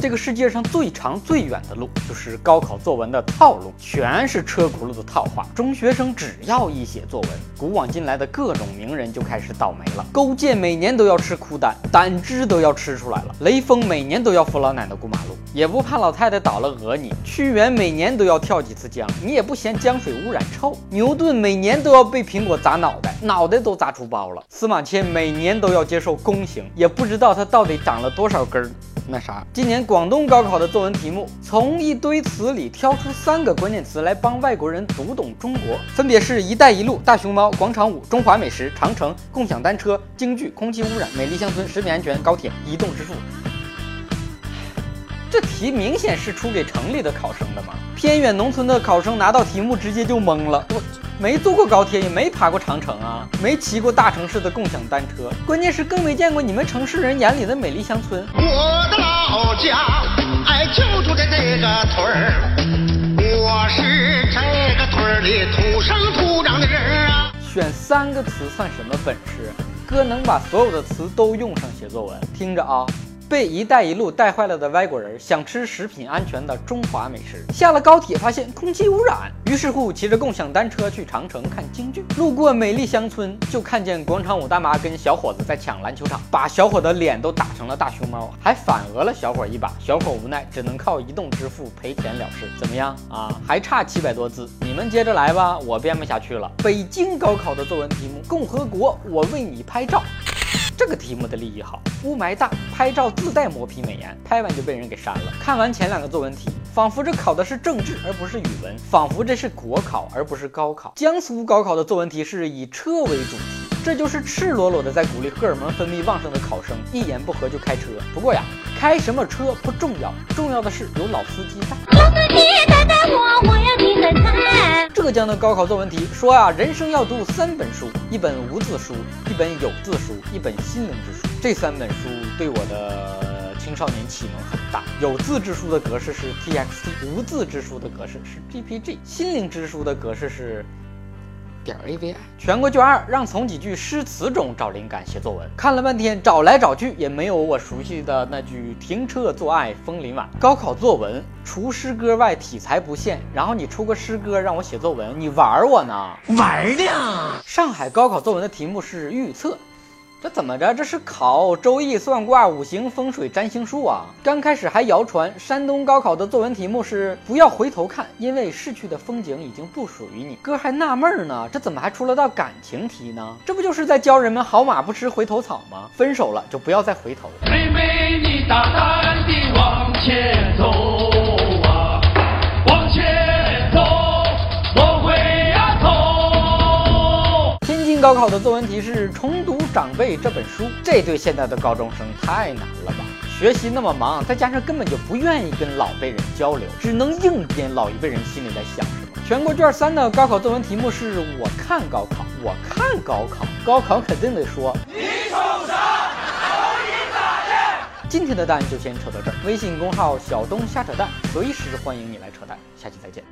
这个世界上最长最远的路，就是高考作文的套路，全是车轱辘的套话。中学生只要一写作文，古往今来的各种名人就开始倒霉了。勾践每年都要吃苦胆，胆汁都要吃出来了。雷锋每年都要扶老奶奶过马路，也不怕老太太倒了讹你。屈原每年都要跳几次江，你也不嫌江水污染臭。牛顿每年都要被苹果砸脑袋，脑袋都砸出包了。司马迁每年都要接受宫刑，也不知道他到底长了多少根儿。那啥，今年广东高考的作文题目，从一堆词里挑出三个关键词来帮外国人读懂中国，分别是“一带一路”、大熊猫、广场舞、中华美食、长城、共享单车、京剧、空气污染、美丽乡村、食品安全、高铁、移动支付。这题明显是出给城里的考生的嘛？偏远农村的考生拿到题目直接就懵了，我。没坐过高铁，也没爬过长城啊，没骑过大城市的共享单车，关键是更没见过你们城市人眼里的美丽乡村。我的老家，哎，就住在这个村儿，我是这个村里土生土长的人啊。选三个词算什么本事？哥能把所有的词都用上写作文，听着啊。被“一带一路”带坏了的外国人想吃食品安全的中华美食，下了高铁发现空气污染，于是乎骑着共享单车去长城看京剧，路过美丽乡村就看见广场舞大妈跟小伙子在抢篮球场，把小伙的脸都打成了大熊猫，还反讹了小伙一把，小伙无奈只能靠移动支付赔钱了事。怎么样啊？还差七百多字，你们接着来吧，我编不下去了。北京高考的作文题目：共和国，我为你拍照。这个题目的立意好，雾霾大，拍照自带磨皮美颜，拍完就被人给删了。看完前两个作文题，仿佛这考的是政治而不是语文，仿佛这是国考而不是高考。江苏高考的作文题是以车为主题，这就是赤裸裸的在鼓励荷尔蒙分泌旺盛的考生一言不合就开车。不过呀，开什么车不重要，重要的是有老司机在。老司机带带我，我要你的菜。浙江的高考作文题说啊，人生要读三本书，一本无字书，一本有字书，一本心灵之书。这三本书对我的青少年启蒙很大。有字之书的格式是 txt，无字之书的格式是 PPG，心灵之书的格式是。点 avi，全国卷二让从几句诗词中找灵感写作文，看了半天找来找去也没有我熟悉的那句停车坐爱枫林晚。高考作文除诗歌外题材不限，然后你出个诗歌让我写作文，你玩我呢？玩呢？上海高考作文的题目是预测。这怎么着？这是考周易、算卦、五行、风水、占星术啊！刚开始还谣传山东高考的作文题目是“不要回头看，因为逝去的风景已经不属于你”。哥还纳闷呢，这怎么还出了道感情题呢？这不就是在教人们好马不吃回头草吗？分手了就不要再回头。妹妹，你大胆地往前走。高考的作文题是重读《长辈》这本书，这对现在的高中生太难了吧？学习那么忙，再加上根本就不愿意跟老辈人交流，只能硬编老一辈人心里在想什么。全国卷三的高考作文题目是我看高考，我看高考，高考肯定得说你瞅啥？瞅你咋的？今天的蛋就先扯到这儿，微信公号小东瞎扯淡，随时欢迎你来扯淡，下期再见。